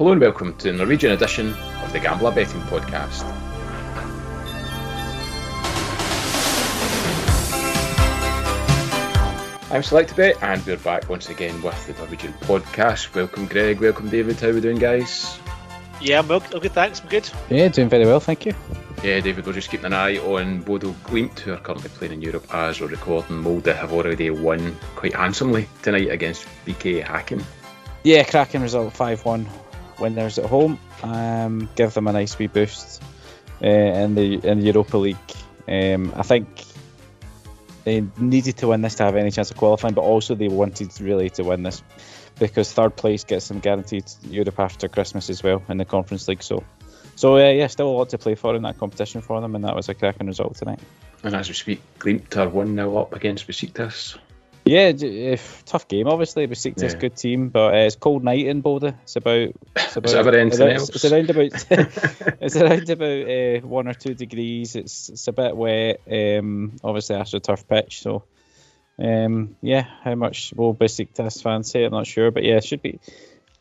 Hello and welcome to the Norwegian edition of the Gambler Betting Podcast. I'm Selectabet and we're back once again with the Norwegian Podcast. Welcome Greg, welcome David, how are we doing guys? Yeah, I'm, well, I'm good, thanks, I'm good. Yeah, doing very well, thank you. Yeah, David, we're just keeping an eye on Bodo Glimt, who are currently playing in Europe as we're recording. Molde have already won quite handsomely tonight against BK Häcken. Yeah, cracking result 5 1 winners at home. Um, give them a nice wee boost uh, in the in the Europa League. Um, I think they needed to win this to have any chance of qualifying, but also they wanted really to win this because third place gets them guaranteed Europe after Christmas as well in the Conference League. So so uh, yeah, still a lot to play for in that competition for them, and that was a cracking result tonight. And as we speak, Glimt are one 0 up against Besiktas. Yeah, if, tough game obviously. Besiktas yeah. good team, but uh, it's cold night in Bodø. It's about it's about it's, around, it's, around about it's around about uh, one or two degrees. It's it's a bit wet. Um, obviously after a tough pitch, so um, yeah. How much will Besiktas fans say? I'm not sure, but yeah, it should be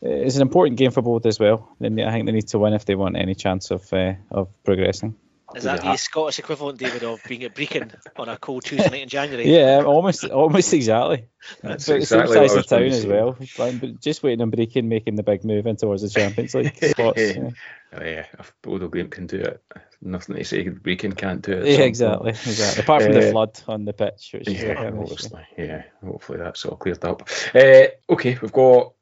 it's an important game for both as well. I think they need to win if they want any chance of uh, of progressing. Is that the Scottish equivalent, David, of being at Brechin on a cold Tuesday night in January? Yeah, almost, almost exactly. That's but exactly the same size of town as well. But just waiting on Brechin making the big move in towards the Champions League spots. yeah. Oh, yeah, if Bodo Glimt can do it, nothing to say Brechin can't do it. Yeah, exactly, exactly. Apart from uh, the flood on the pitch, which yeah, obviously, yeah. Hopefully that's all cleared up. Uh, okay, we've got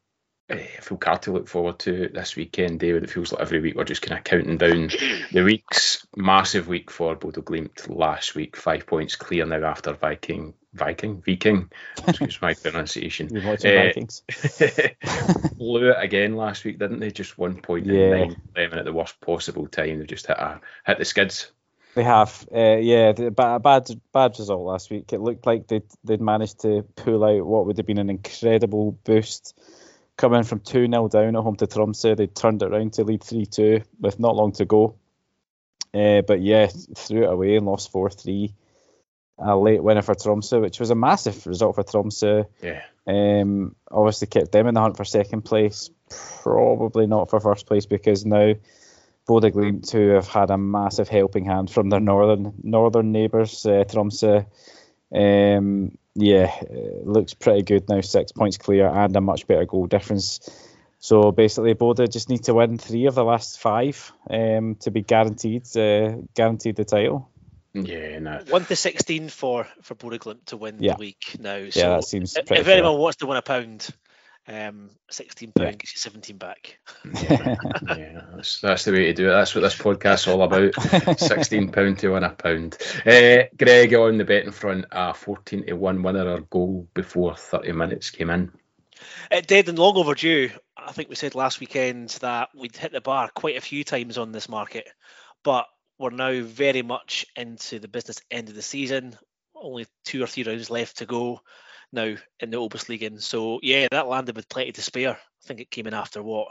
I feel car to look forward to this weekend, David. It feels like every week we're just kind of counting down the weeks. Massive week for Bodo Glimt last week, five points clear now after Viking, Viking, Viking. Excuse my pronunciation. You're watching uh, Vikings. blew it again last week, didn't they? Just one point yeah. in nine at the worst possible time. They've just hit a, hit the skids. They have, uh, yeah, a bad, bad, bad result last week. It looked like they'd, they'd managed to pull out what would have been an incredible boost coming from 2 0 down at home to Tromsø. They turned it around to lead 3 2 with not long to go. Uh, but yeah, threw it away and lost 4 3. A late winner for Tromsø, which was a massive result for Tromsø. Yeah. Um, obviously kept them in the hunt for second place. Probably not for first place because now Bodø Glimt, who have had a massive helping hand from their northern northern neighbours, uh, Tromsø, um, yeah, looks pretty good now. Six points clear and a much better goal difference. So basically, Bodø just need to win three of the last five um, to be guaranteed uh, guaranteed the title. Yeah, no. One to sixteen for for Bodø to win yeah. the week now. So yeah, that seems. If, if anyone wants to win a pound, um, sixteen pound yeah. gets you seventeen back. Yeah, yeah that's, that's, the way to do it. That's what this podcast's all about. sixteen pound to win a pound. Uh, Greg on the betting front, a fourteen to one winner or goal before thirty minutes came in. It did and long overdue. I think we said last weekend that we'd hit the bar quite a few times on this market, but we're now very much into the business end of the season. Only two or three rounds left to go now in the Obos So yeah, that landed with plenty to spare. I think it came in after what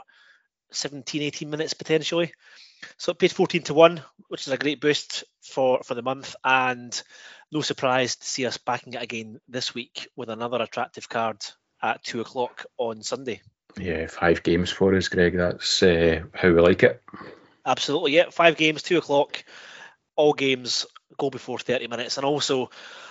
17, 18 minutes potentially. So it paid 14 to 1, which is a great boost for, for the month. And no surprise to see us backing it again this week with another attractive card at 2 o'clock on Sunday. Yeah, five games for us, Greg. That's uh, how we like it. Absolutely, yeah. Five games, 2 o'clock. All games go before 30 minutes. And also,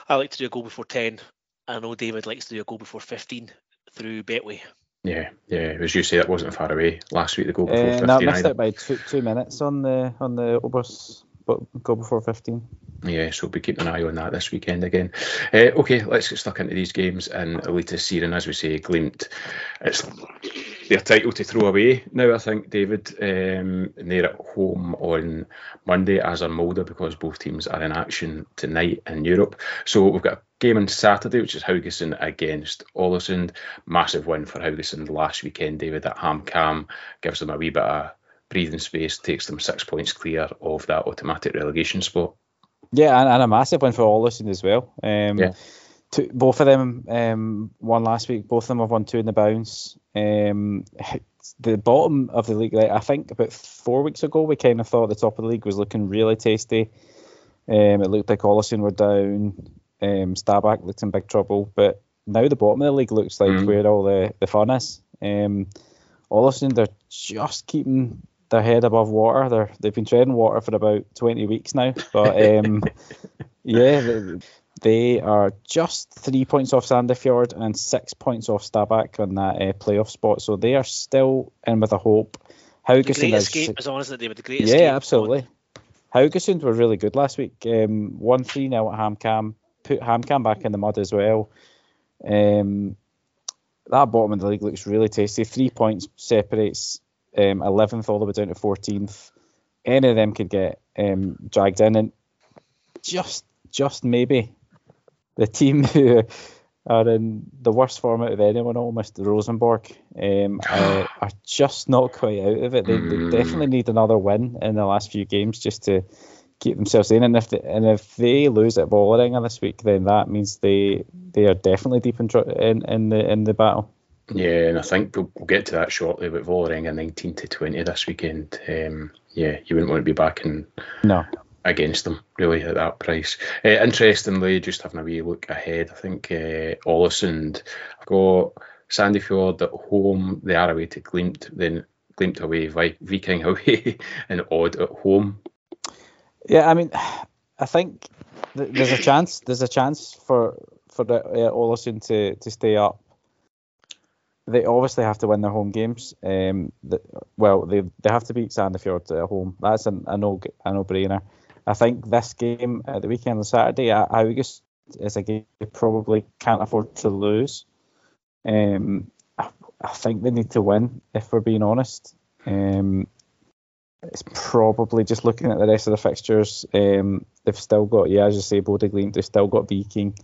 I like to do a goal before 10 I know David likes to do a goal before 15 through Betway. Yeah, yeah. As you say, that wasn't far away last week. The goal before uh, 15. No, missed either. it by two, two minutes on the on the Obos, but goal before 15. Yeah, so we'll be keeping an eye on that this weekend again. Uh, okay, let's get stuck into these games and Eliteserien. As we say, Glimt, it's their title to throw away now, I think, David. Um, and they're at home on Monday, as are Molde, because both teams are in action tonight in Europe. So we've got a game on Saturday, which is Haugesund against Ålesund. Massive win for Haugesund last weekend, David, at HamKam. Gives them a wee bit of breathing space, takes them six points clear of that automatic relegation spot. Yeah, and, and a massive win for Ålesund as well. Um, yeah. Two, both of them um, won last week. Both of them have won two in the bounce. Um, the bottom of the league, like, I think about four weeks ago, we kind of thought the top of the league was looking really tasty. Um, it looked like Ålesund were down. Um, Stabæk looked in big trouble, but now the bottom of the league looks like mm. where all the, the fun is. Um, sudden, they're just keeping their head above water. They're they've been treading water for about 20 weeks now, but um, yeah, they, they, are just three points off Sandefjord and six points off Stabæk on that uh, playoff spot. So they are still in with a hope. Haugesund the great escape is on, isn't it, The great yeah, escape. absolutely. Haugesund were really good last week. Um, one three now at HamKam, put HamKam back in the mud as well. Um, that bottom of the league looks really tasty. Three points separates um, 11th all the way down to 14th. Any of them could get um, dragged in, and just just maybe the team who are in the worst form out of anyone, almost Rosenborg, um, are, are, just not quite out of it. They, mm. they, definitely need another win in the last few games just to keep themselves in. And if they, and if they lose at Vålerenga this week, then that means they they are definitely deep in in, in the in the battle. Yeah, and I think we'll, we'll get to that shortly. But Vålerenga 19 to 20 this weekend. Um, yeah, you wouldn't want to be back in no against them really at that price. Uh, interestingly, just having a wee look ahead, I think uh, have got Sandefjord at home. They are away to Glimt, then Glimt away, Viking away, and Odd at home. Yeah, I mean, I think there's a chance. There's a chance for for the, uh, Ålesund to to stay up. They obviously have to win their home games. Um, the, well, they they have to beat Sandefjord at home. That's an, a no a no brainer. I think this game at the weekend on Saturday, I August is a game they probably can't afford to lose. Um, I, I, think they need to win, if we're being honest. Um, it's probably just looking at the rest of the fixtures. Um, they've still got, yeah, as you say, Glimt. They've still got Viking.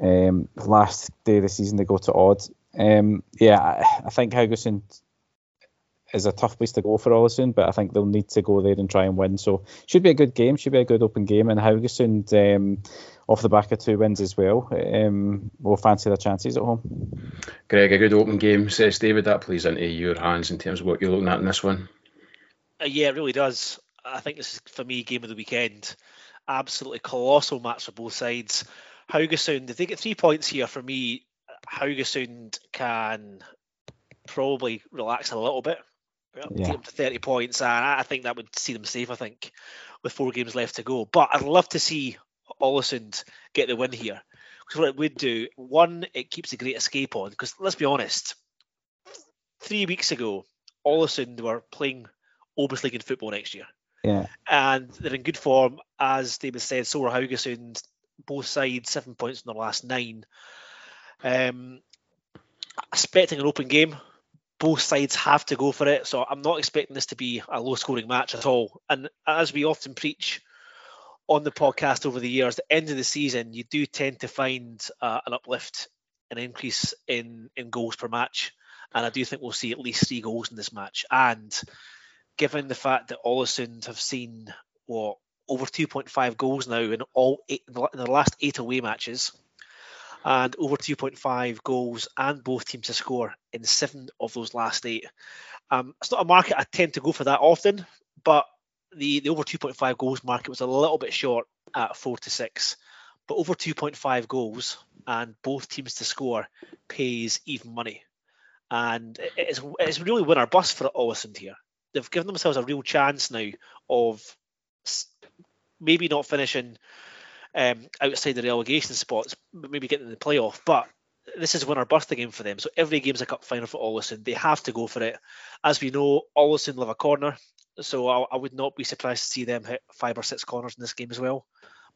Um, last day of the season, they go to Odd. Um, yeah, I, I think Haugesund is a tough place to go for Ålesund, but I think they'll need to go there and try and win. So should be a good game, should be a good open game, and Haugesund um, off the back of two wins as well um, will fancy their chances at home. Greg, a good open game, says David. That plays into your hands in terms of what you're looking at in this one. Uh, yeah, it really does. I think this is for me game of the weekend. Absolutely colossal match for both sides. Haugesund, if they get three points here for me, Haugesund can probably relax a little bit yeah. them to 30 points, and I think that would see them safe. I think with four games left to go, but I'd love to see Ålesund get the win here. Because what it would do, one, it keeps the great escape on. Because let's be honest, three weeks ago, Ålesund were playing Obviously, in football next year. Yeah. And they're in good form, as David said. So are Haugesund. Both sides seven points in their last nine. Um, expecting an open game both sides have to go for it. So I'm not expecting this to be a low scoring match at all. And as we often preach on the podcast over the years, the end of the season, you do tend to find uh, an uplift, an increase in, in goals per match. And I do think we'll see at least three goals in this match. And given the fact that Ålesund have seen what over 2.5 goals now in all eight, in the last eight away matches, and over 2.5 goals and both teams to score in seven of those last eight. Um, it's not a market I tend to go for that often, but the, the over 2.5 goals market was a little bit short at four to six. But over 2.5 goals and both teams to score pays even money. And it's, it's really win or bust for Ålesund here. They've given themselves a real chance now of maybe not finishing um, outside the relegation spots, maybe getting in the playoff. But this is win or bust game for them. So every game's a cup final for Ålesund. They have to go for it. As we know, Ålesund love a corner, so I, I, would not be surprised to see them hit five or six corners in this game as well.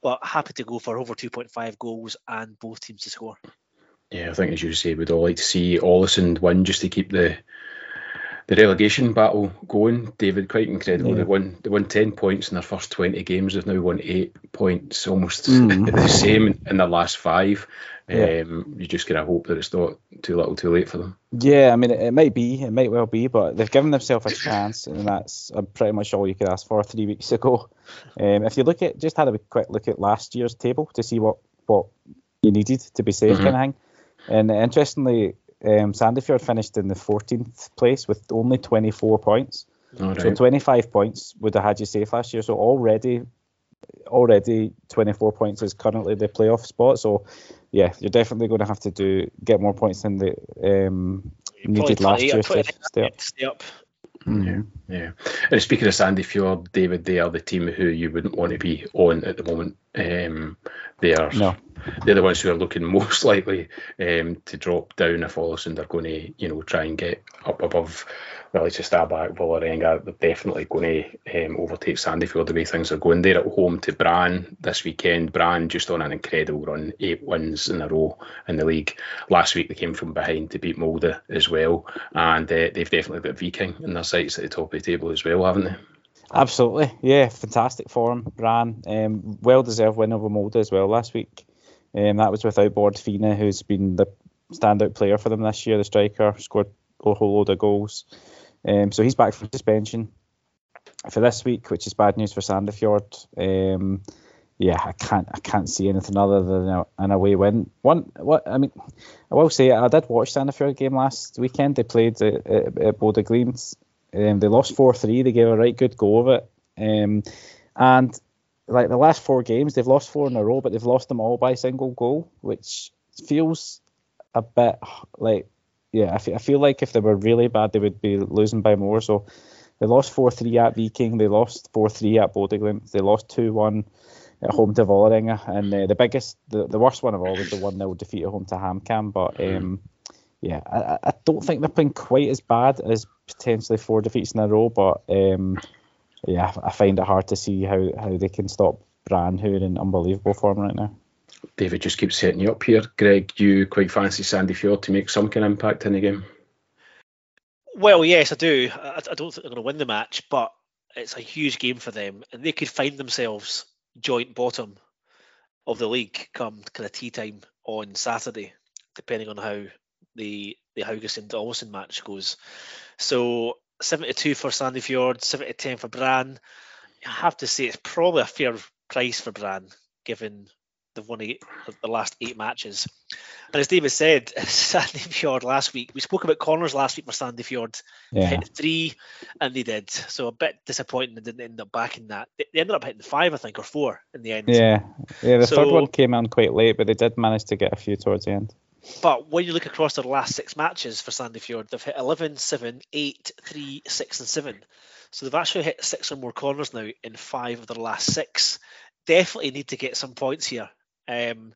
But happy to go for over 2.5 goals and both teams to score. Yeah, I think as you say, we'd all like to see Ålesund win just to keep the the relegation battle going. David, quite incredible. Yeah. They won they won ten points in their first twenty games. They've now won eight points, almost mm. the same in their last five. Yeah. Um, you just gotta hope that it's not too little, too late for them. Yeah, I mean, it, it might be, it might well be, but they've given themselves a chance, and that's uh, pretty much all you could ask for three weeks ago. Um, if you look at, just had a quick look at last year's table to see what what you needed to be safe, mm-hmm. kind of thing. And interestingly, um, Sandefjord finished in the 14th place with only 24 points. Right. So 25 points would have had you safe last year. So already, already 24 points is currently the playoff spot. So yeah, you're definitely going to have to do get more points than the um, needed last year to stay up. Stay up. Mm-hmm. Yeah, yeah. And speaking of Sandefjord, David, they are the team who you wouldn't want to be on at the moment. Um, they are no. they're the ones who are looking most likely um, to drop down if Ålesund are going to, you know, try and get up above well, it's just Stabæk, Vålerenga, they're definitely going to um, overtake Sandefjord the way things are going. They're at home to Brann this weekend. Brann just on an incredible run, eight wins in a row in the league. Last week they came from behind to beat Molde as well, and uh, they've definitely got Viking in their sights at the top of the table as well, haven't they? Absolutely, yeah, fantastic form, Brann. Um, well deserved win over Molde as well last week. Um, that was without Bård Finne, who's been the standout player for them this year, the striker, scored a whole load of goals. Um, so he's back from suspension for this week, which is bad news for Sandefjord. Um, yeah, I can't I can't see anything other than a, an away win. One, what I mean, I will say I did watch Sandefjord game last weekend. They played at, at, at Glimt. Um, they lost four three. They gave a right good go of it. Um, and like the last four games, they've lost four in a row, but they've lost them all by single goal, which feels a bit like yeah, I feel like if they were really bad, they would be losing by more. So they lost 4 3 at Viking, they lost 4 3 at Bodø they lost 2 1 at home to Vålerenga, and uh, the biggest, the, the worst one of all was the 1 0 defeat at home to HamKam. But um, yeah, I, I don't think they're playing quite as bad as potentially four defeats in a row, but um, yeah, I find it hard to see how, how they can stop Brann, who are in unbelievable form right now. David just keeps setting you up here. Greg, you quite fancy Sandefjord to make some kind of impact in the game? Well, yes, I do. I, I don't think they're going to win the match, but it's a huge game for them, and they could find themselves joint bottom of the league come kind of tea time on Saturday, depending on how the the Haugesund Ålesund match goes. So 72 for Sandefjord, 70 10 for Brann. I have to say it's probably a fair price for Brann, given they've won eight, the last eight matches. And as David said, Sandefjord last week, we spoke about corners last week for Sandefjord. Yeah. Hit three, and they did. So a bit disappointing they didn't end up backing that. They, ended up hitting five, I think, or four in the end. Yeah, yeah. The so, third one came on quite late, but they did manage to get a few towards the end. But when you look across their last six matches for Sandefjord, they've hit 11, 7, 8, 3, 6, and 7. So they've actually hit six or more corners now in five of their last six. Definitely need to get some points here um,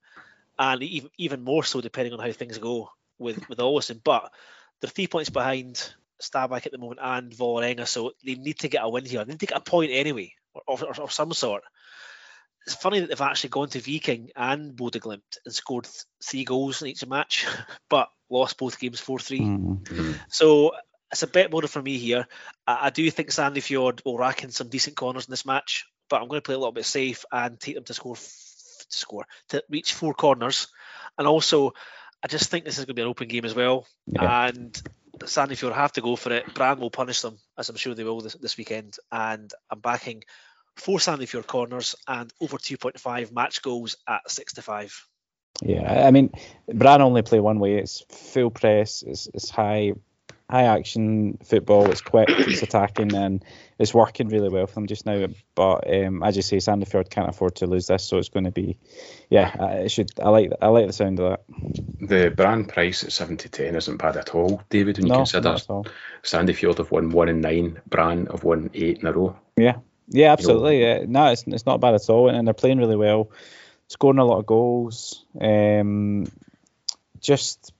and even even more so depending on how things go with with Ålesund. But they're three points behind Stabæk at the moment and Vålerenga, so they need to get a win here. They need to get a point anyway, or, or, or some sort. It's funny that they've actually gone to Viking and Bodø Glimt and scored three goals in each match, but lost both games 4 3. Mm-hmm. So it's a bit more for me here. I, I do think Sandefjord will rack in some decent corners in this match, but I'm going to play a little bit safe and take them to score to score, to reach four corners. And also, I just think this is going to be an open game as well. Yeah. And Sandefjord have to go for it. Brann will punish them, as I'm sure they will this, this weekend. And I'm backing four Sandefjord corners and over 2.5 match goals at 6 to 5. Yeah, I mean, Brann only play one way. It's full press. It's, it's high high action football. It's quick, it's attacking, and it's working really well for them just now. But um, as you say, Sandefjord can't afford to lose this, so it's going to be, yeah, it should. I like I like the sound of that. The Brann price at seven to ten isn't bad at all, David. When you no, consider Sandefjord have won one and nine, Brann have won eight in a row. Yeah, yeah, absolutely. You know, yeah. No, it's it's not bad at all, and they're playing really well, scoring a lot of goals. Um, just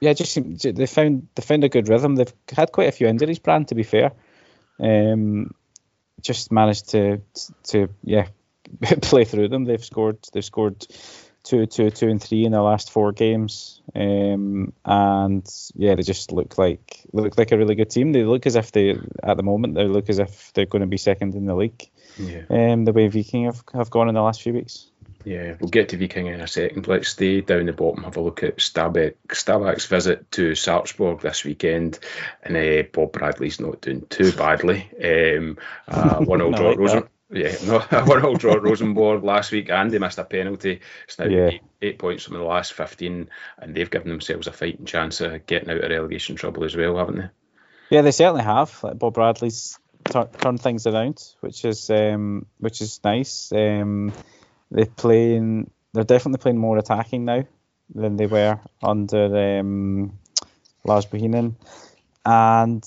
yeah, just they found they found a good rhythm. They've had quite a few injuries, Brann, to be fair. Um, just managed to to yeah play through them. They've scored they've scored two, two, two, and three in the last four games, um, and yeah, they just look like look like a really good team. They look as if they at the moment they look as if they're going to be second in the league. Yeah. Um, the way Viking have, have gone in the last few weeks. Yeah, we'll get to Viking in a second. Let's stay down the bottom, have a look at Stabæk. Stabæk's visit to Sarpsborg this weekend, and uh, Bob Bradley's not doing too badly. Um, uh, one all draw Rosen. Yeah, no, one all draw Rosenborg last week, and they missed a penalty. It's now yeah. eight, eight, points from the last 15, and they've given themselves a fighting chance of getting out of relegation trouble as well, haven't they? Yeah, they certainly have. Like Bob Bradley's t- turned things around, which is um, which is nice. Um, they're playing. They're definitely playing more attacking now than they were under um, Lars Bohinen, and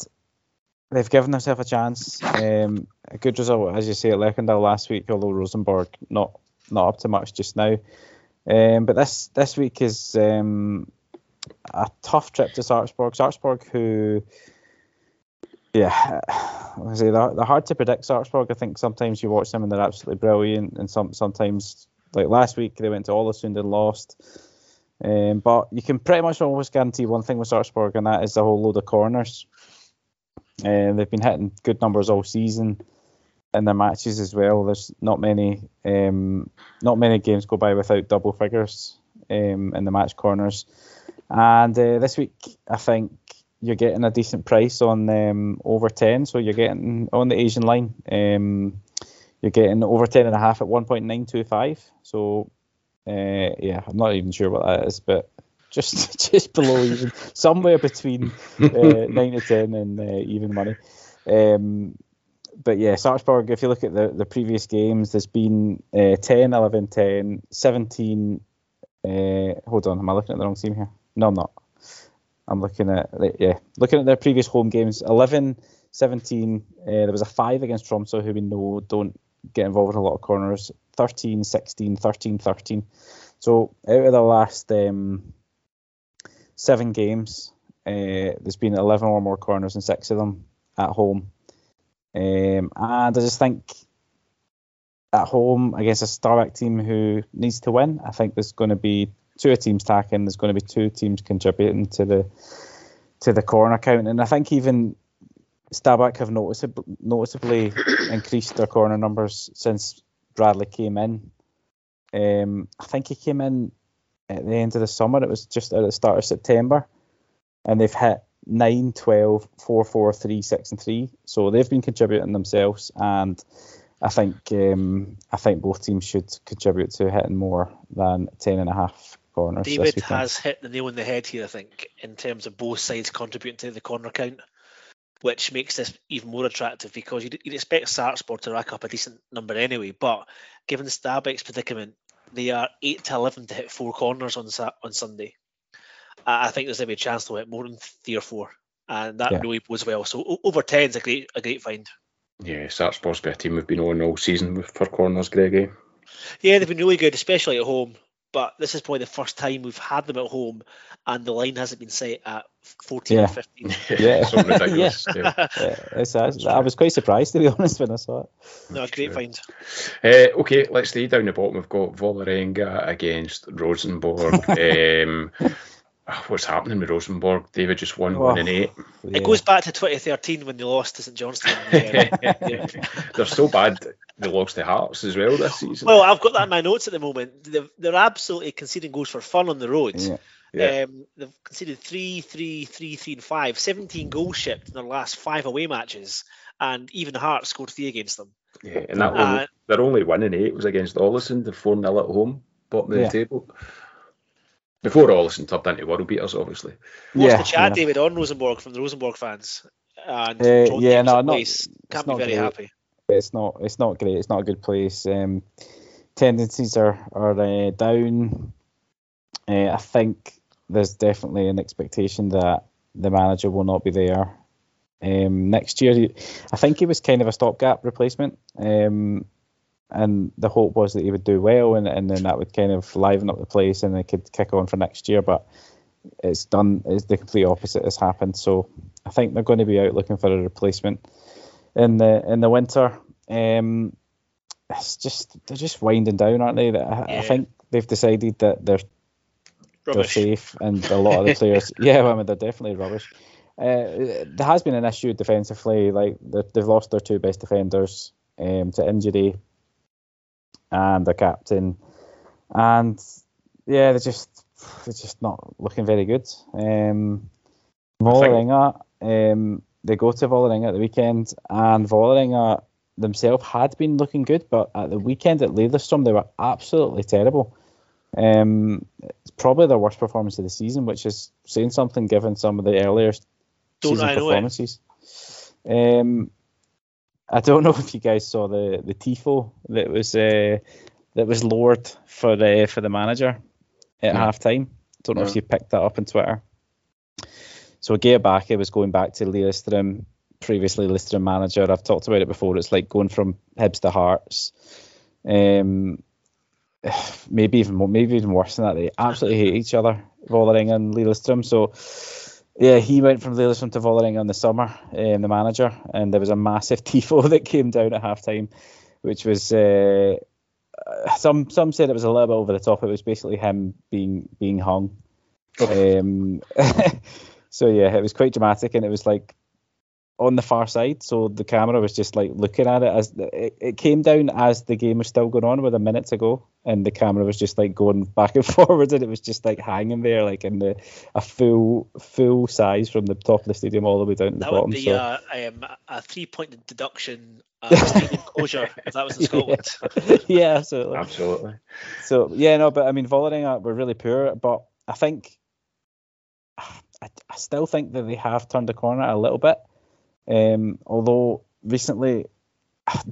they've given themselves a chance. Um, a good result, as you say, at Lerkendal last week, although Rosenborg not not up to much just now. Um, but this this week is um, a tough trip to Sarpsborg. Sarpsborg, who, yeah, I say they're, they're hard to predict. Sarpsborg, I think sometimes you watch them and they're absolutely brilliant, and some sometimes like last week they went to Ålesund and lost. Um, but you can pretty much always guarantee one thing with Sarpsborg, and that is the whole load of corners. Um, they've been hitting good numbers all season in their matches as well. There's not many um, not many games go by without double figures um, in the match corners. And uh, this week, I think you're getting a decent price on um, over 10. So you're getting on the Asian line, um, you're getting over 10 and a half at 1.925. So uh, yeah, I'm not even sure what that is, but just just below even, somewhere between uh, nine to ten and uh, even money. Um, but yeah, Sarpsborg, if you look at the, the previous games, there's been uh, 10, 11, 10, 17. Uh, hold on, am I looking at the wrong team here? No, I'm not. I'm looking at, yeah, looking at their previous home games 11, 17. Uh, there was a 5 against Tromsø, who we know don't get involved in a lot of corners. 13, 16, 13, 13. So out of the last um, seven games, uh, there's been 11 or more corners and six of them at home. Um, and I just think at home against a Stabæk team who needs to win, I think there's going to be two teams tacking. There's going to be two teams contributing to the to the corner count, and I think even Stabæk have noticeably, noticeably increased their corner numbers since Bradley came in. Um, I think he came in at the end of the summer. It was just at the start of September, and they've hit 9, 12, 4, 4, 3, 6, and 3. So they've been contributing themselves, and I think um, I think both teams should contribute to hitting more than 10 and a half corners. David has hit the nail on the head here, I think, in terms of both sides contributing to the corner count, which makes this even more attractive because you'd, you'd expect Sarpsborg to rack up a decent number anyway, but given the Stabæk's predicament, they are 8 to 11 to hit four corners on on Sunday. I think there's every chance to hit more than three or four, and that yeah. really bodes well. So over ten is a great a great find. Yeah, Sarpsborg's been a team we've been on all season for corners, Greggy. Yeah, they've been really good, especially at home. But this is probably the first time we've had them at home, and the line hasn't been set at 14 yeah. or 15. yeah, yeah. yeah. yeah I was quite surprised to be honest when I saw it. No, great find. Uh, okay, let's stay down the bottom. We've got Vålerenga against Rosenborg. um, what's happening with Rosenborg? David just won oh, one and eight. Yeah. It goes back to 2013 when they lost to St Johnstone. yeah. They're so bad. They lost to Hearts as well this season. Well, I've got that in my notes at the moment. They're, they're absolutely conceding goals for fun on the road. Yeah. Yeah. Um, they've conceded three, three, three, three, and five. 17 goals shipped in their last five away matches, and even Hearts scored three against them. Yeah, and that uh, one, they're only winning eight was against Ålesund, the 4 0 at home, bottom of the table. Before Ålesund turned into world beaters, obviously. What's yeah, the chat, yeah. David, on Rosenborg from the Rosenborg fans? And uh, yeah, no, not, can't be very great. happy. It's not. It's not great. It's not a good place. Um, tendencies are are uh, down. Uh, I think there's definitely an expectation that the manager will not be there um, next year. I think he was kind of a stopgap replacement. Um, and the hope was that he would do well, and, and then that would kind of liven up the place, and they could kick on for next year. But it's done. It's the complete opposite has happened. So I think they're going to be out looking for a replacement in the in the winter. Um, it's just they're just winding down, aren't they? I, yeah. I think they've decided that they're rubbish. they're safe, and a lot of the players, yeah, I mean they're definitely rubbish. Uh, there has been an issue defensively, like they've lost their two best defenders um, to injury and the captain, and yeah, they're just they're just not looking very good. Um, um, they go to Vålerenga at the weekend, and Vålerenga themselves had been looking good, but at the weekend at Lillestrøm they were absolutely terrible. Um, it's probably their worst performance of the season, which is saying something given some of the earlier Don't season performances. Um, I don't know if you guys saw the the tifo that was uh, that was lowered for the for the manager at half time. Don't know if you picked that up on Twitter. So Geir Bakke was going back to Lillestrøm previously listed manager. I've talked about it before. It's like going from Hibs to Hearts. Um, maybe even more, maybe even worse than that. They absolutely hate each other, Vålerenga and Lillestrøm. So yeah, he went from Lillestrøm to Vålerenga in the summer, um, the manager, and there was a massive tifo that came down at halftime, which was uh, some some said it was a little bit over the top. It was basically him being being hung. Um, so yeah, it was quite dramatic, and it was like on the far side, so the camera was just like looking at it as the, it, it came down as the game was still going on with a minute to go, and the camera was just like going back and forward, and it was just like hanging there, like in the a full full size from the top of the stadium all the way down to the that bottom. would be so uh, um, a three point deduction uh, stadium closure if that was in Scotland. yeah, absolutely. Absolutely. So yeah, no, but I mean, Vålerenga were really poor, but I think I, I still think that they have turned the corner a little bit. Um, although recently,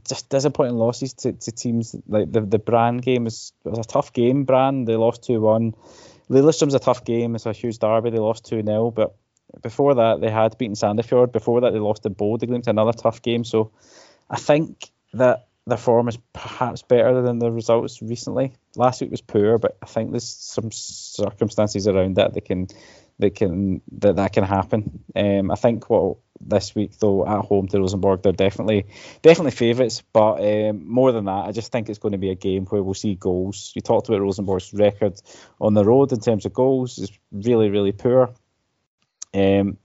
just disappointing losses to, to teams like the the Brann game was was a tough game. Brann they lost two one. Lillestrøm's a tough game. It's a huge derby. They lost two 0 but before that they had beaten Sandefjord. Before that they lost to Bodø to another tough game. So I think that their form is perhaps better than the results recently. Last week was poor, but I think there's some circumstances around that that can that can that that can happen. Um, I think what this week though at home to Rosenborg, they're definitely definitely favourites. But um, more than that, I just think it's going to be a game where we'll see goals. You talked about Rosenborg's record on the road in terms of goals is really really poor. Um,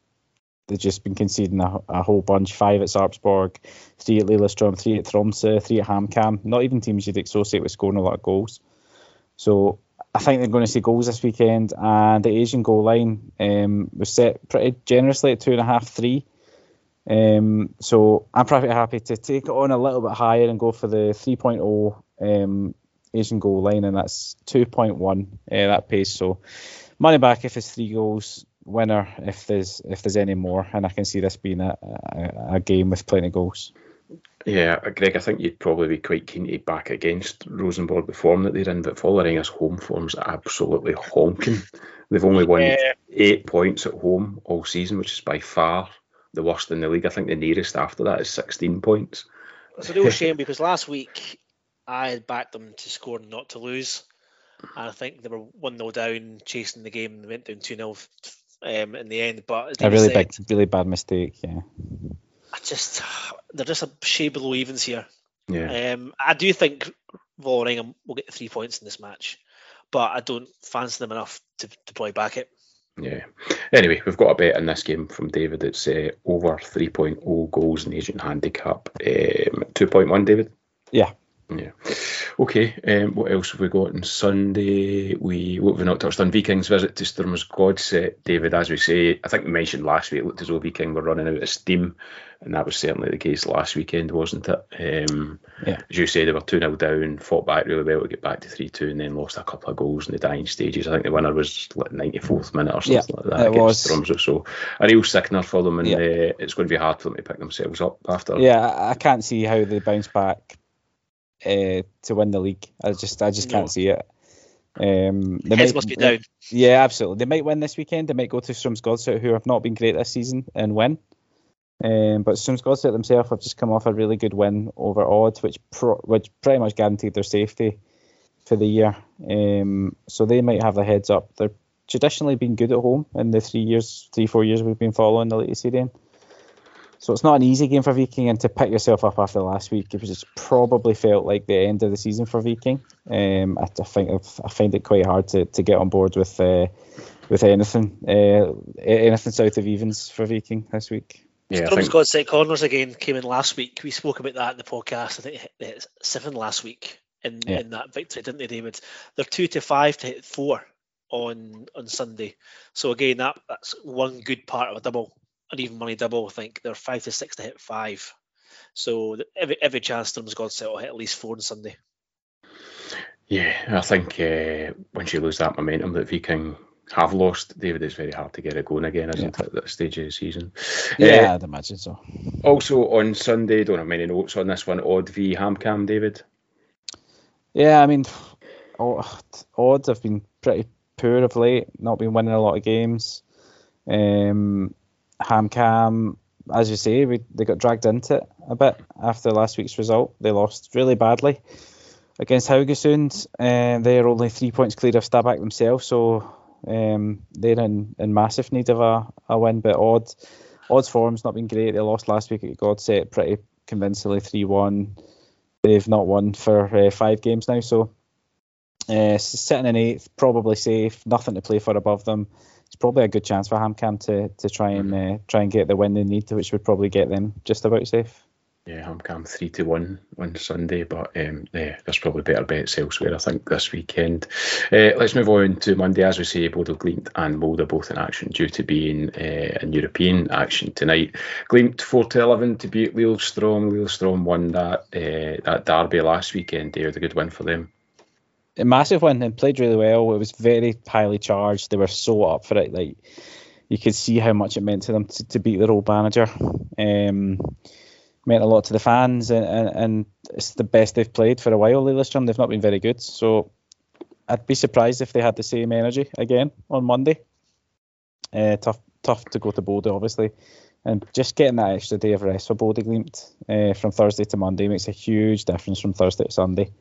they've just been conceding a, a whole bunch. Five at Sarpsborg, three at Lillestrøm, three at Tromsø, three at HamKam. Not even teams you'd associate with scoring a lot of goals. So I think they're going to see goals this weekend, and the Asian goal line um, was set pretty generously at two and a half, three. Um, so I'm pretty happy to take it on a little bit higher and go for the 3.0 um, Asian goal line, and that's 2.1 uh, that pace. So money back if it's three goals, winner if there's if there's any more, and I can see this being a, a, a game with plenty of goals. Yeah, Greg, I think you'd probably be quite keen to back against Rosenborg the form that they're in, but Vålerenga's home form's absolutely honking. They've only won Yeah. eight points at home all season, which is by far the worst in the league. I think the nearest after that is 16 points. It's a real shame because last week I had backed them to score and not to lose. And I think they were 1 0 down, chasing the game, and they went down 2 0 um, in the end. But as A really said, big, really bad mistake. Yeah. I just they're just a shade below evens here. Yeah. Um, I do think Vålerenga will get the three points in this match, but I don't fancy them enough to, to probably back it. Yeah. Anyway, we've got a bet in this game from David. It's uh, over 3.0 goals in Asian handicap. Um, 2.1, David? Yeah. Yeah. Okay. Um, what else have we got on Sunday? We what have we not touched on? Vikings visit to Strømsgodset. David, as we say, I think we mentioned last week, it looked as though Viking were running out of steam, and that was certainly the case last weekend, wasn't it? Um, Yeah. As you say, they were 2 0 down, fought back really well to get back to 3 2, and then lost a couple of goals in the dying stages. I think the winner was like 94th minute or something Yeah, like that it was. Tromsø. So a real sickener for them, and Yeah. uh, it's going to be hard for them to pick themselves up after. Yeah, I can't see how they bounce back uh, to win the league. I just, I just No. can't see it. Um, they Heads might- must be down. Yeah, absolutely. They might win this weekend. They might go to Strømsgodset, who have not been great this season, and win. Um, but Strømsgodset themselves have just come off a really good win over Odd, which pro- which pretty much guaranteed their safety for the year. Um, so they might have their heads up. They're traditionally been good at home in the three years, three four years we've been following the Eliteserien. So it's not an easy game for Viking, and to pick yourself up after last week, it was just probably felt like the end of the season for Viking. Um, I, I think I find it quite hard to, to get on board with uh, with anything uh, anything south of evens for Viking this week. Yeah, I Drums think God set corners again came in last week. We spoke about that in the podcast. I think they hit seven last week in, Yeah. in that victory, didn't they, David? They're two to five to hit four on on Sunday. So again, that that's one good part of a double, an even money double. I think they're five to six to hit five. So every every chance Strømsgodset will hit at least four on Sunday. Yeah, I think uh, once you lose that momentum that Viking have lost, David, it's very hard to get it going again, isn't it, at that stage of the season? Yeah, I'd imagine so. Uh, also on Sunday, don't have many notes on this one. Odd v HamKam, David. Yeah, I mean, oh, odds have been pretty poor of late. Not been winning a lot of games. Um, HamKam as you say, we, they got dragged into it a bit after last week's result. They lost really badly against Haugesund. and they're only three points clear of Stabæk themselves, so um, they're in, in massive need of a, a win. But odd, odds form's not been great. They lost last week at Godset pretty convincingly 3 1. They've not won for uh, five games now, so uh, sitting in eighth, probably safe, nothing to play for above them. It's probably a good chance for HamKam to to try and uh, try and get the win they need, which would probably get them just about safe. Yeah, HamKam three to one on Sunday, but um, yeah, there's probably better bets elsewhere. I think this weekend. Uh, let's move on to Monday, as we say. Bodo Glimt and Molde both in action, due to being in, uh, in European action tonight. Glimt four to eleven to beat Lillestrøm. Lillestrøm won that uh, that derby last weekend. Had a good win for them a massive win and played really well. It was very highly charged. They were so up for it. Like you could see how much it meant to them to, to beat their old manager. Um, meant a lot to the fans, and, and, and, it's the best they've played for a while. Lillestrøm, they've not been very good, so I'd be surprised if they had the same energy again on Monday. Uh, tough, tough to go to Bodø, obviously, and just getting that extra day of rest for Bodø Glimt uh, from Thursday to Monday makes a huge difference from Thursday to Sunday.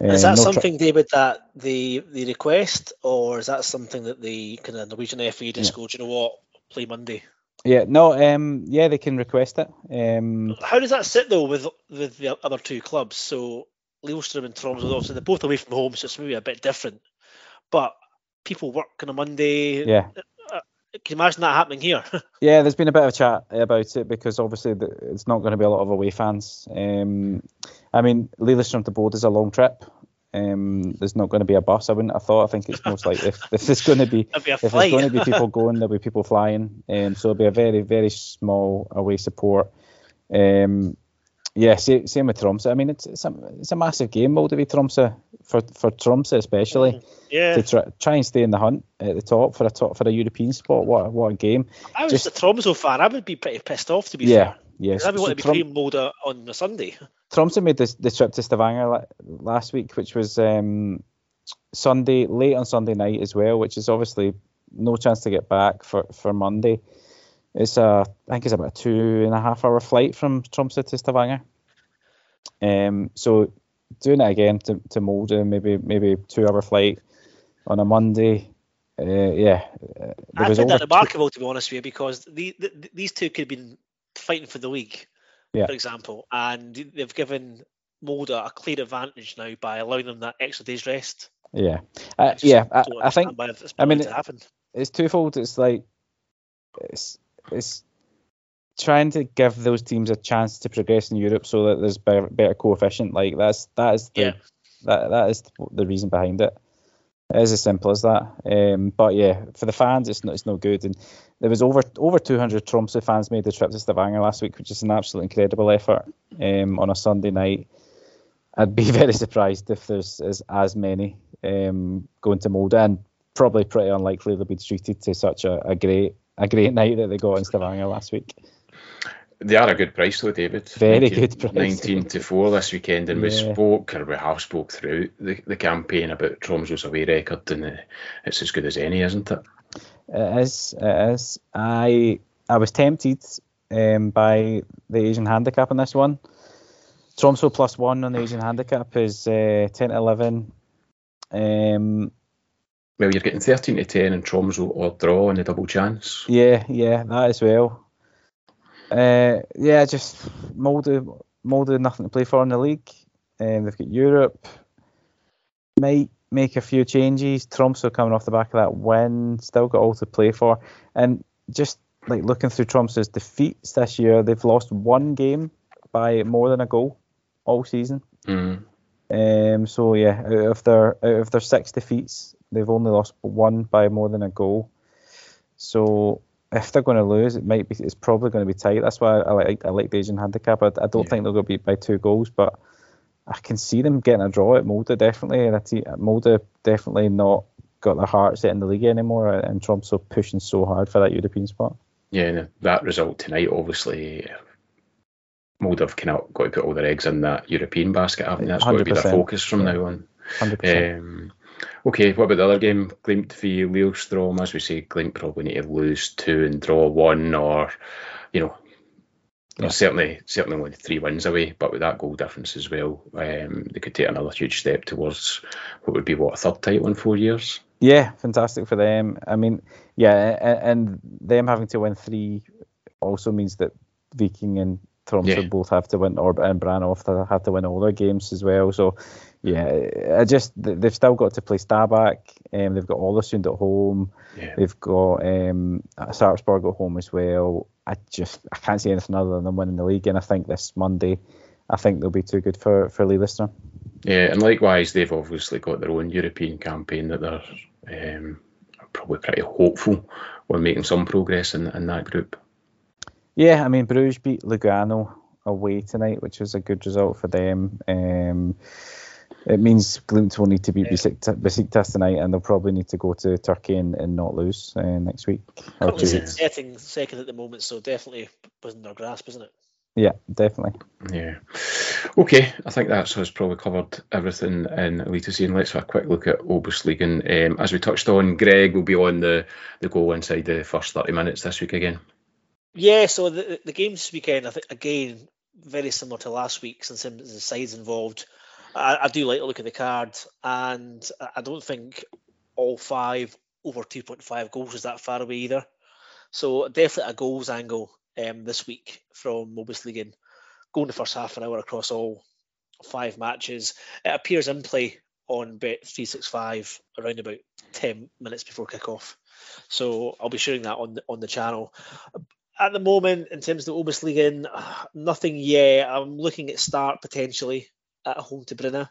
Is that no something, David, that they they request, or is that something that the kind of Norwegian FA just yeah. go, you know what, play Monday? Yeah, no, um, yeah, they can request it. Um, How does that sit though with with the other two clubs? So Lillestrøm and Tromsø, obviously they're both away from home, so it's maybe a bit different. But people work on a Monday. Yeah. Uh, can you imagine that happening here? yeah, there's been a bit of chat about it because obviously it's not going to be a lot of away fans. Um, I mean, Lillestrøm to Bodø is a long trip. Um, there's not going to be a bus. I wouldn't have thought. I think it's most likely if, if there's going to be, if there's going to be people going, there'll be people flying. Um, so it'll be a very very small away support. Um, yeah, same, same with Tromsø. I mean, it's it's a, it's a massive game, Molde Tromsø for for Tromsø especially. Mm, yeah. To try, try and stay in the hunt at the top for a top for a European spot. What what a game! I was Just, a Tromsø fan. I would be pretty pissed off to be yeah, fair. Yes. I would want to be Trom- playing Molde on a Sunday. Tromsø made the, the trip to Stavanger last week, which was um, Sunday, late on Sunday night as well, which is obviously no chance to get back for, for Monday. It's a, I think it's about a two and a half hour flight from Tromsø to Stavanger. Um, so doing it again to, to Molde, maybe maybe two hour flight on a Monday. Uh, yeah, uh, I find that remarkable to be honest with you because the, the, these two could have been fighting for the league yeah. for example, and they've given Molde a clear advantage now by allowing them that extra day's rest. Yeah, uh, yeah, I, I think. I mean, it, it's twofold. It's like it's it's trying to give those teams a chance to progress in Europe so that there's better, better coefficient. Like that's that is the yeah. that that is the reason behind it. It is as simple as that. Um, but yeah, for the fans, it's no, it's no good. And there was over over 200 Tromsø fans made the trip to Stavanger last week, which is an absolutely incredible effort um, on a Sunday night. I'd be very surprised if there's as, as many um, going to Molde, and probably pretty unlikely they'll be treated to such a, a great a great night that they got in Stavanger last week. They are a good price though, David. Very 19, good price. 19 to 4 this weekend, and yeah. we spoke, or we have spoke throughout the, the campaign about Tromsø's away record, and it's as good as any, isn't it? It is. It is. I I was tempted um, by the Asian handicap on this one. Tromsø plus one on the Asian handicap is uh, 10 to 11. Um, well, you're getting 13 to 10 in Tromsø or draw in a double chance. Yeah, yeah, that as well. Uh, yeah, just Molde, Molde, nothing to play for in the league. Um, they've got Europe. Might make a few changes. Tromsø coming off the back of that win, still got all to play for. And just like looking through Tromsø's defeats this year, they've lost one game by more than a goal all season. Mm. Um, so yeah, out of their out of their six defeats, they've only lost one by more than a goal. So if they're going to lose, it might be. It's probably going to be tight. That's why I like I like the Asian handicap. I, I don't yeah. think they're going to beat by two goals, but I can see them getting a draw at Molde definitely. And I uh, Molde definitely not got their heart set in the league anymore, uh, and Tromsø pushing so hard for that European spot. Yeah, that result tonight, obviously, uh, Molde have kind of got to put all their eggs in that European basket, haven't they? That's got to be their focus from yeah. now on. Hundred percent. Um, Okay, what about the other game? Glimt v Lillestrøm. As we say, Glimt probably need to lose two and draw one, or you know, yeah. certainly certainly only three wins away, but with that goal difference as well, um, they could take another huge step towards what would be what a third title in four years. Yeah, fantastic for them. I mean, yeah, and, them having to win three also means that Viking and Tromsø yeah. both have to win, or and Brann have to win all their games as well. So, yeah, I just they've still got to play Stabæk. Um, they've got Ålesund at home. Yeah. They've got um, Sarpsborg at home as well. I just I can't see anything other than them winning the league, and I think this Monday, I think they'll be too good for for Lillestrøm. Yeah, and likewise, they've obviously got their own European campaign that they're um, probably pretty hopeful we're making some progress in, in that group. Yeah, I mean, Bruges beat Lugano away tonight, which was a good result for them. Um, it means Glimt will need to beat yeah. Besiktas tonight, and they'll probably need to go to Turkey and, and not lose uh, next week. Setting second at the moment, so definitely within their grasp, isn't it? Yeah, definitely. Yeah. Okay, I think that's us probably covered everything in Elite and let's have a quick look at OBOS-Ligaen. Um, as we touched on, Greg will be on the, the goal inside the first 30 minutes this week again. Yeah, so the, the game this weekend, I think, again, very similar to last week's in terms of the sides involved. I, I do like to look at the card, and I don't think all five over 2.5 goals is that far away either. So definitely a goals angle um, this week from OBOS-Ligaen. Going the first half an hour across all five matches. It appears in play on Bet365 around about 10 minutes before kickoff. So I'll be sharing that on the, on the channel. At the moment, in terms of the OBOS-Ligaen, nothing yet. I'm looking at start potentially at home to Bryne.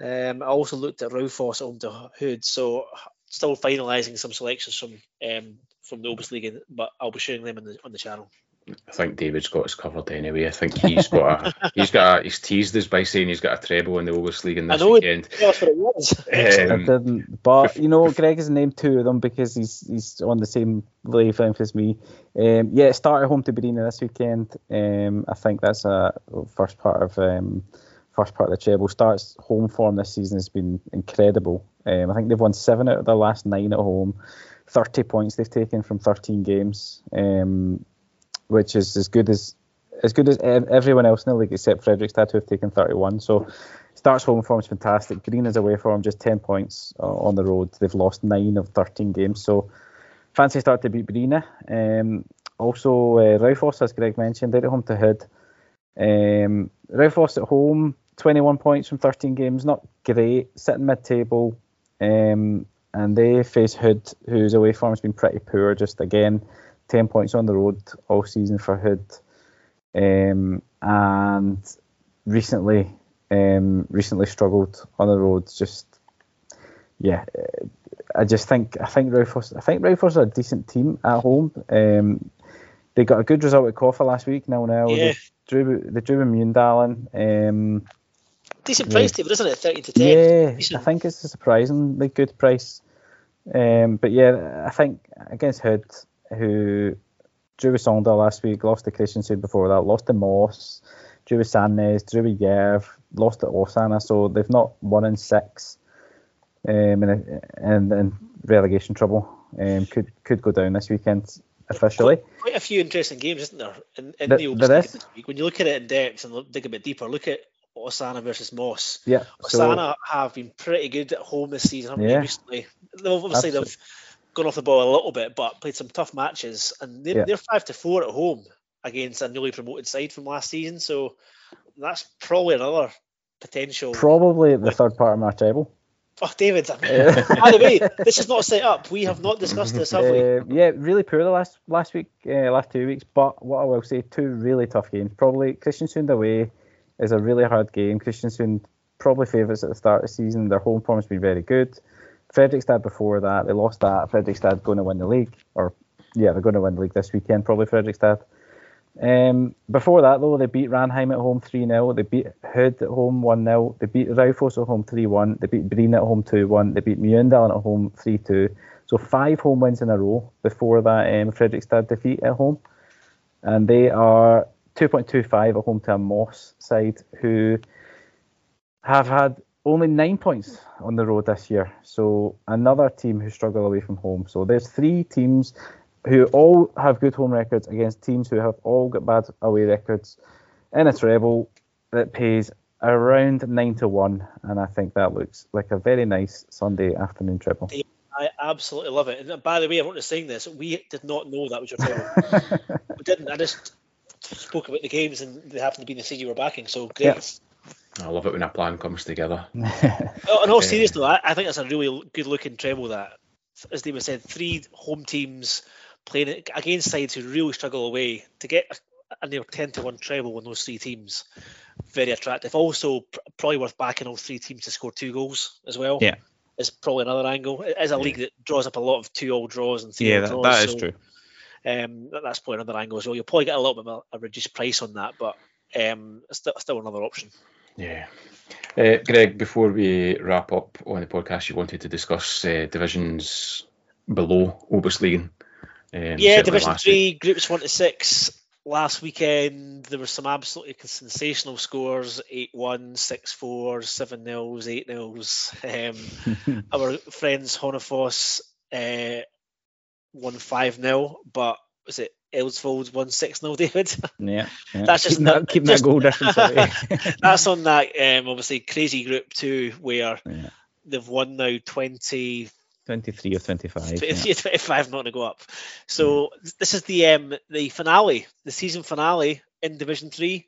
Um, I also looked at Raufoss at home to Hødd. So still finalising some selections from um, from the OBOS-Ligaen, but I'll be sharing them on the on the channel. I think David's got us covered anyway. I think he's got a he's got a, he's teased us by saying he's got a treble in the OBOS-Ligaen this I know weekend. That's what it was. Um, I didn't, but you know, Greg has named two of them because he's he's on the same wavelength as me. Um, yeah, start at home to Bryne this weekend. Um, I think that's a first part of um, first part of the treble. Starts home form this season has been incredible. Um, I think they've won seven out of their last nine at home. 30 points they've taken from 13 games, um, which is as good as as good as everyone else in the league except Fredrikstad who have taken 31. So starts home form is fantastic. Green is away form just 10 points uh, on the road. They've lost nine of 13 games. So fancy start to beat Bryne. Um, also uh, Raufoss, as Greg mentioned, they're at home to Hødd. Um, at home, 21 points from 13 games, not great. Sitting mid-table. Um, and they face Hødd, whose away form has been pretty poor. Just again, ten points on the road all season for Hødd, um, and recently, um, recently struggled on the road. Just yeah, I just think I think Raufoss I think Raufoss are a decent team at home. Um, they got a good result at Koffa last week. Now now yeah. they drew they drew Mjøndalen. Um, Decent price, yeah. David, isn't it? Thirty to ten. Yeah, Decent. I think it's a surprisingly good price. Um, but yeah, I think against Hødd, who drew with Sogndal last week, lost to Kristiansund before that, lost to Moss, drew with Sandnes, drew with Jerv, lost to Åsane, so they've not won in six. Um, and, and, and relegation trouble um, could could go down this weekend officially. Quite, quite a few interesting games, isn't there? In, in the, the there is. When you look at it in depth and look, dig a bit deeper, look at Åsane versus Moss. Yeah. Åsane so, have been pretty good at home this season, yeah, recently. Obviously, they've gone off the ball a little bit, but played some tough matches, and they're, yeah. they're five to four at home against a newly promoted side from last season. So that's probably another potential. Probably the third part of my table. Oh, David. I mean, by the way, this is not set up. We have not discussed this, have we? Uh, yeah, really poor the last last week, uh, last two weeks. But what I will say, two really tough games. Probably Kristiansund away is a really hard game. Kristiansund probably favourites at the start of the season. Their home form has been very good. Fredrikstad before that, they lost that. Fredrikstad going to win the league, or yeah, they're going to win the league this weekend, probably Fredrikstad. Um, before that, though, they beat Ranheim at home 3 0. They beat Hødd at home 1 0. They beat Raufoss at home 3 1. They beat Bryne at home 2 1. They beat Mjøndalen at home 3 2. So five home wins in a row before that um, Fredrikstad defeat at home. And they are 2.25 at home to a Moss side who have had only nine points on the road this year. So another team who struggle away from home. So there's three teams who all have good home records against teams who have all got bad away records in a treble that pays around nine to one, and I think that looks like a very nice Sunday afternoon treble. I absolutely love it. And by the way, I want to saying this. We did not know that was your treble. we didn't. I just spoke about the games, and they happened to be in the city you were backing. So great. Yep. I love it when a plan comes together. well, in all seriousness, though, I, I think that's a really good looking treble. That, as David said, three home teams playing against sides who really struggle away to get a near 10 to 1 treble on those three teams. Very attractive. Also, pr- probably worth backing all three teams to score two goals as well. Yeah. Is probably another angle. It is a Yeah. league that draws up a lot of two all draws and three yeah, all that, draws. that is so, true. Um, that- that's probably another angle as well. You'll probably get a little bit of a, reduced price on that, but um, it's still, still another option. Yeah. Uh, Greg, before we wrap up on the podcast, you wanted to discuss uh, divisions below Oberliga. Um, yeah, Division last week. Three, groups one to six. Last weekend there were some absolutely sensational scores: 8-1, 6-4, 7 nils, 8 nils. Um, our friends Hønefoss uh, won 5 0, but was it Eidsvold won 6 0, David? yeah, yeah. That's just keeping that, keeping just- that goal difference. That's on that um, obviously crazy group two where Yeah. they've won now 20, 23 or 25. 20 yeah. 25 not going to go up. So this is the um, the finale, the season finale in Division Three.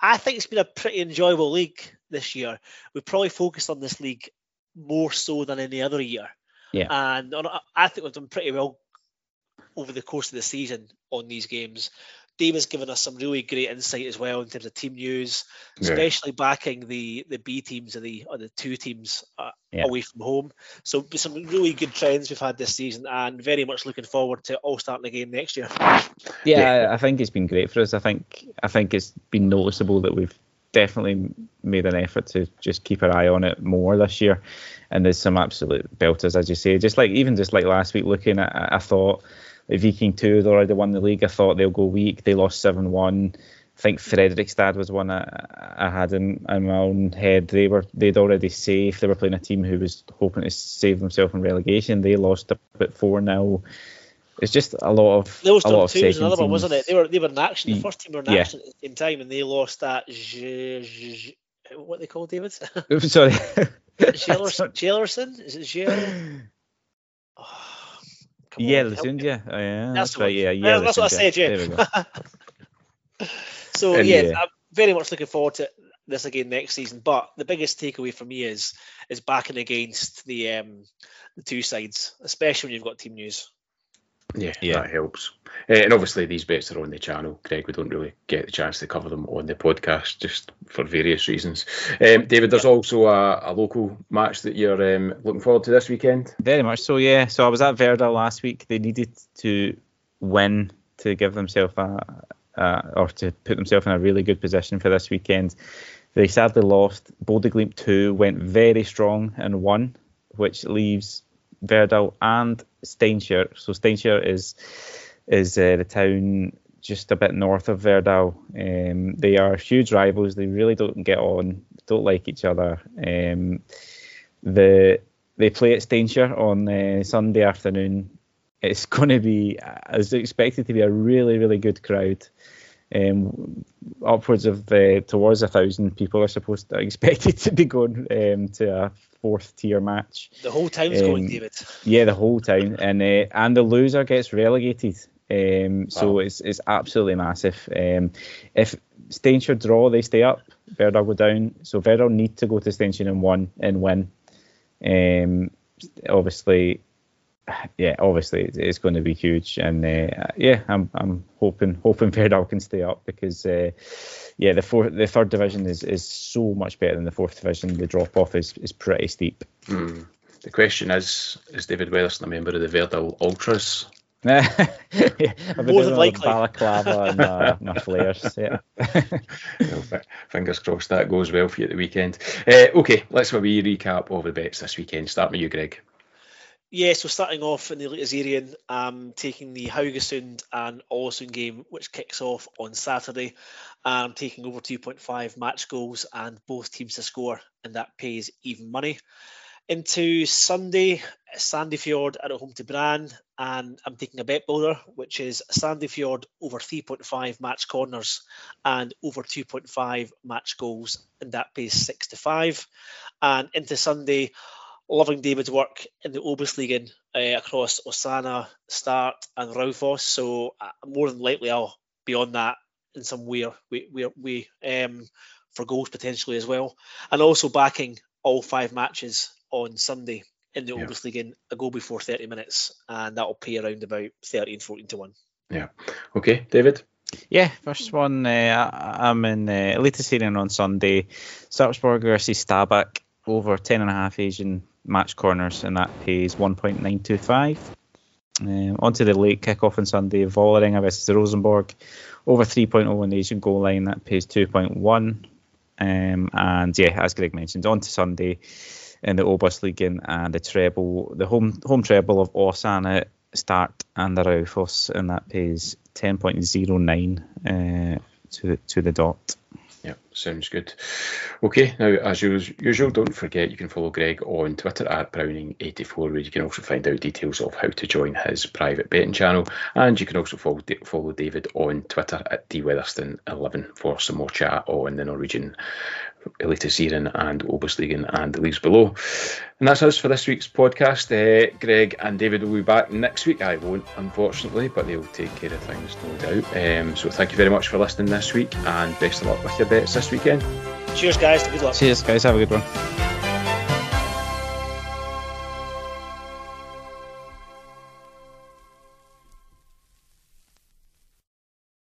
I think it's been a pretty enjoyable league this year. We've probably focused on this league more so than any other year. Yeah. And on, I think we've done pretty well over the course of the season on these games. Dave has given us some really great insight as well in terms of team news, Yeah. especially backing the the B teams or the or the two teams uh, Yeah. away from home. So some really good trends we've had this season, and very much looking forward to all starting again next year. Yeah, I I think it's been great for us. I think I think it's been noticeable that we've definitely made an effort to just keep our eye on it more this year. And there's some absolute belters, as you say. Just like even just like last week, looking at, I thought like Viking Two had already won the league. I thought they'll go weak. They lost seven one. I think Fredrikstad was one I, I had in, in my own head. They were they'd already safe. They were playing a team who was hoping to save themselves from relegation. They lost up at four 0 It's just a lot of was a lot of two was another one, wasn't it? They were they were in action. The first team were in yeah. action at the same time, and they lost that. What they call David? Sorry. Jellerson? Jellerson? Is it Jell? Oh, yeah, on, help me. Lesundja. Oh, yeah, That's that's, right. Yeah, Yeah, yeah. that's what I said, yeah. There we go. So And yeah, yeah. I'm very much looking forward to this again next season. But the biggest takeaway for me is is backing against the um the two sides, especially when you've got team news. Yeah, Yeah. that helps. Uh, and obviously, these bets are on the channel. Greg, we don't really get the chance to cover them on the podcast just for various reasons. Um, David, there's also a, a local match that you're um, looking forward to this weekend. Very much so, yeah. So I was at Verdal last week. They needed to win to give themselves a, a or to put themselves in a really good position for this weekend. They sadly lost. Bodø/Glimt 2 went very strong and won, which leaves Verdal and Steinkjer. So Steinkjer is is uh, the town just a bit north of Verdal. Um, they are huge rivals. They really don't get on, don't like each other. Um, the they play at Steinkjer on uh, Sunday afternoon. It's going to be, as expected, to be a really, really good crowd. Um, upwards of uh, towards a thousand people are supposed to expected to be going um, to a fourth tier match. The whole town's going, Um, David. Yeah, the whole town, and uh, and the loser gets relegated. Um, so it's it's absolutely massive. Um, if Steinkjer draw, they stay up. Verdal go down. So Verdal need to go to Steinkjer and one and win. Um, obviously, yeah, obviously it's, it's going to be huge, and uh, yeah, I'm I'm hoping hoping Verdal can stay up because uh, yeah, the fourth the third division is is so much better than the fourth division. The drop off is is pretty steep. Hmm. The question is: Is David Weatherston a member of the Verdal Ultras? yeah, I've More than all the likely. balaclava and uh, my flares. Yeah. Well, fingers crossed that goes well for you at the weekend. Uh, okay, let's have a wee recap of the bets this weekend. Start with you, Greg. Yeah, so starting off in the Eliteserien, um, taking the Haugesund and Ålesund game, which kicks off on Saturday. Um, taking over 2.5 match goals and both teams to score, and that pays even money. Into Sunday, Sandefjord are at home to Brann, and I'm taking a bet builder, which is Sandefjord over 3.5 match corners and over 2.5 match goals, and that pays 6 to 5. And into Sunday, loving David's work in the Oberliga uh, across Åsane, Start, and Raufoss. So uh, more than likely, I'll be on that in some way, way, way, way um, for goals potentially as well, and also backing all five matches on Sunday in the yeah. Oberliga a goal before 30 minutes, and that'll pay around about 13, 14 to 1. Yeah. Okay, David? Yeah, first one, uh, I'm in uh, Eliteserien on Sunday. Sarpsborg versus Stabæk over 10.5 Asian match corners, and that pays 1.925. Um, onto the late kickoff on Sunday, Vålerenga versus Rosenborg over 3.0 in the Asian goal line, that pays 2.1. Um, and yeah, as Greg mentioned, on to Sunday in the Oberliga and the treble, the home home treble of Åsane start and the Raufoss, and that pays 10.09 uh, to to the dot. Yeah, sounds good. Okay, now as usual, don't forget you can follow Greg on Twitter at Browning84, where you can also find out details of how to join his private betting channel, and you can also follow follow David on Twitter at dweatherston11 for some more chat on the Norwegian Eliteserien and Oberliga and the leagues below. And that's us for this week's podcast. Uh, Greg and David will be back next week. I won't, unfortunately, but they'll take care of things, no doubt. Um, so thank you very much for listening this week and best of luck with your bets this weekend. Cheers, guys. Good luck. Cheers, guys. Have a good one.